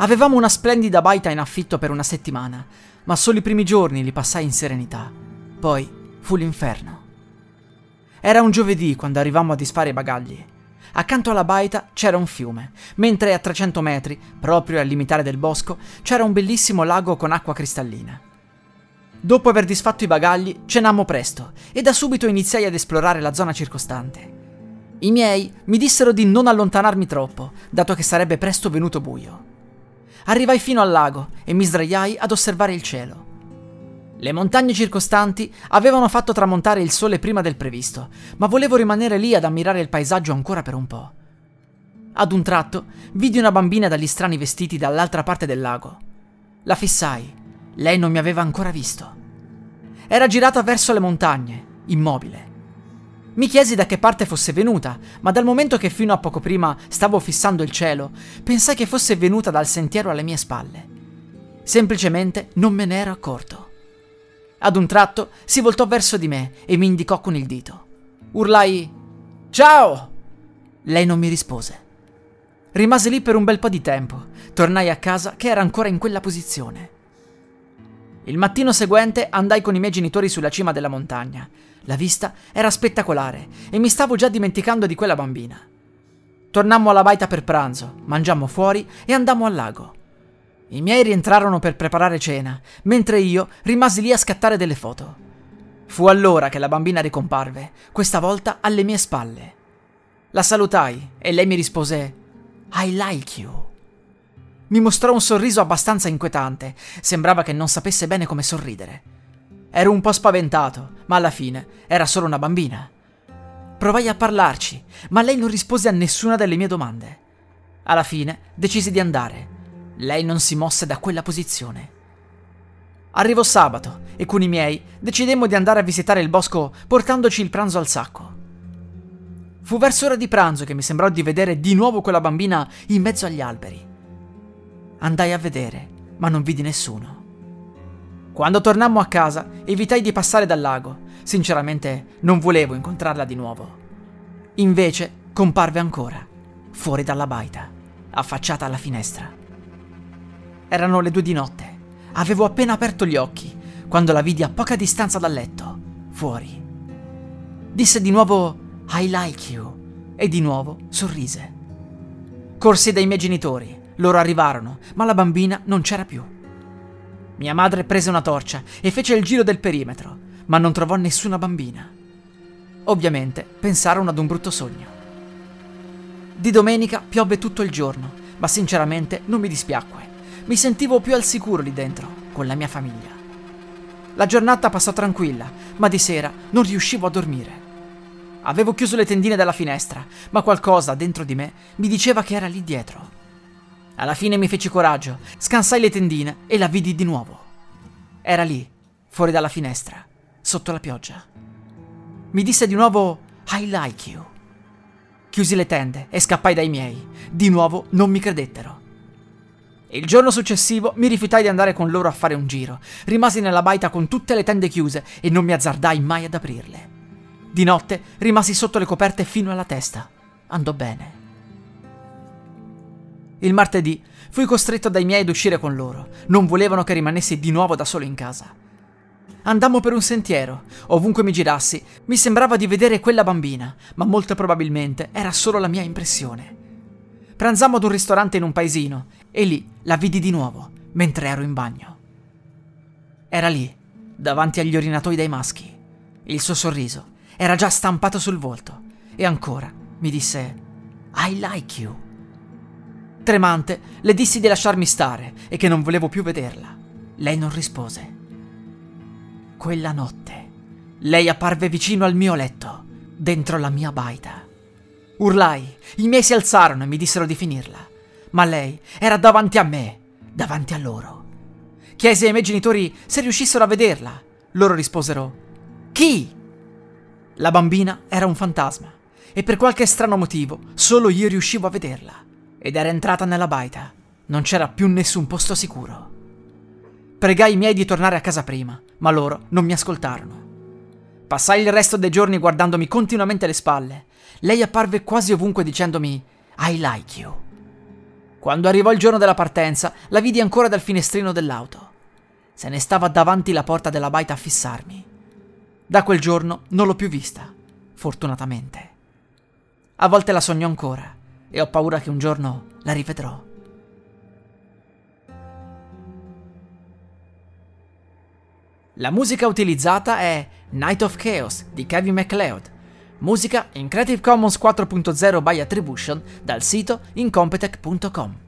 Avevamo una splendida baita in affitto per una settimana, ma solo i primi giorni li passai in serenità. Poi fu l'inferno. Era un giovedì quando arrivammo a disfare i bagagli. Accanto alla baita c'era un fiume, mentre a 300 metri, proprio al limitare del bosco, c'era un bellissimo lago con acqua cristallina. Dopo aver disfatto i bagagli, cenammo presto e da subito iniziai ad esplorare la zona circostante. I miei mi dissero di non allontanarmi troppo, dato che sarebbe presto venuto buio. Arrivai fino al lago e mi sdraiai ad osservare il cielo. Le montagne circostanti avevano fatto tramontare il sole prima del previsto, ma volevo rimanere lì ad ammirare il paesaggio ancora per un po'. Ad un tratto vidi una bambina dagli strani vestiti dall'altra parte del lago. La fissai. Lei non mi aveva ancora visto. Era girata verso le montagne, immobile. Mi chiesi da che parte fosse venuta, ma dal momento che fino a poco prima stavo fissando il cielo, pensai che fosse venuta dal sentiero alle mie spalle. Semplicemente non me ne ero accorto. Ad un tratto si voltò verso di me e mi indicò con il dito. Urlai Ciao! Lei non mi rispose. Rimasi lì per un bel po' di tempo. Tornai a casa che era ancora in quella posizione. Il mattino seguente andai con i miei genitori sulla cima della montagna. La vista era spettacolare e mi stavo già dimenticando di quella bambina. Tornammo alla baita per pranzo, mangiammo fuori e andammo al lago. I miei rientrarono per preparare cena, mentre io rimasi lì a scattare delle foto. Fu allora che la bambina ricomparve, questa volta alle mie spalle. La salutai e lei mi rispose I like you. Mi mostrò un sorriso abbastanza inquietante, sembrava che non sapesse bene come sorridere. Ero un po' spaventato, ma alla fine era solo una bambina. Provai a parlarci, ma lei non rispose a nessuna delle mie domande. Alla fine decisi di andare. Lei non si mosse da quella posizione. Arrivò sabato e con i miei decidemmo di andare a visitare il bosco portandoci il pranzo al sacco. Fu verso ora di pranzo che mi sembrò di vedere di nuovo quella bambina in mezzo agli alberi. Andai a vedere, ma non vidi nessuno. Quando tornammo a casa, evitai di passare dal lago. Sinceramente, non volevo incontrarla di nuovo. Invece, comparve ancora, fuori dalla baita, affacciata alla finestra. Erano le due di notte. Avevo appena aperto gli occhi, quando la vidi a poca distanza dal letto, fuori. Disse di nuovo I like you e di nuovo sorrise. Corsi dai miei genitori. Loro arrivarono, ma la bambina non c'era più. Mia madre prese una torcia e fece il giro del perimetro, ma non trovò nessuna bambina. Ovviamente pensarono ad un brutto sogno. Di domenica piove tutto il giorno, ma sinceramente non mi dispiacque. Mi sentivo più al sicuro lì dentro, con la mia famiglia. La giornata passò tranquilla, ma di sera non riuscivo a dormire. Avevo chiuso le tendine dalla finestra, ma qualcosa dentro di me mi diceva che era lì dietro. Alla fine mi feci coraggio, scansai le tendine e la vidi di nuovo. Era lì, fuori dalla finestra, sotto la pioggia. Mi disse di nuovo I like you. Chiusi le tende e scappai dai miei. Di nuovo non mi credettero. Il giorno successivo mi rifiutai di andare con loro a fare un giro. Rimasi nella baita con tutte le tende chiuse e non mi azzardai mai ad aprirle. Di notte rimasi sotto le coperte fino alla testa. Andò bene. Il martedì fui costretto dai miei ad uscire con loro. Non volevano che rimanessi di nuovo da solo in casa. Andammo per un sentiero. Ovunque mi girassi, mi sembrava di vedere quella bambina, ma molto probabilmente era solo la mia impressione. Pranzammo ad un ristorante in un paesino e lì la vidi di nuovo, mentre ero in bagno. Era lì, davanti agli orinatoi dei maschi. Il suo sorriso era già stampato sul volto e ancora mi disse I like you. Tremante, le dissi di lasciarmi stare e che non volevo più vederla. Lei non rispose. Quella notte, lei apparve vicino al mio letto, dentro la mia baita. Urlai, i miei si alzarono e mi dissero di finirla, ma lei era davanti a me, davanti a loro. Chiesi ai miei genitori se riuscissero a vederla. Loro risposero: Chi? La bambina era un fantasma e per qualche strano motivo solo io riuscivo a vederla. Ed era entrata nella baita. Non c'era più nessun posto sicuro. Pregai i miei di tornare a casa prima, ma loro non mi ascoltarono. Passai il resto dei giorni guardandomi continuamente le spalle. Lei apparve quasi ovunque dicendomi I like you. Quando arrivò il giorno della partenza, la vidi ancora dal finestrino dell'auto. Se ne stava davanti la porta della baita a fissarmi. Da quel giorno non l'ho più vista, fortunatamente. A volte la sogno ancora e ho paura che un giorno la rivedrò. La musica utilizzata è Night of Chaos di Kevin MacLeod, musica in Creative Commons 4.0 by Attribution dal sito incompetech.com.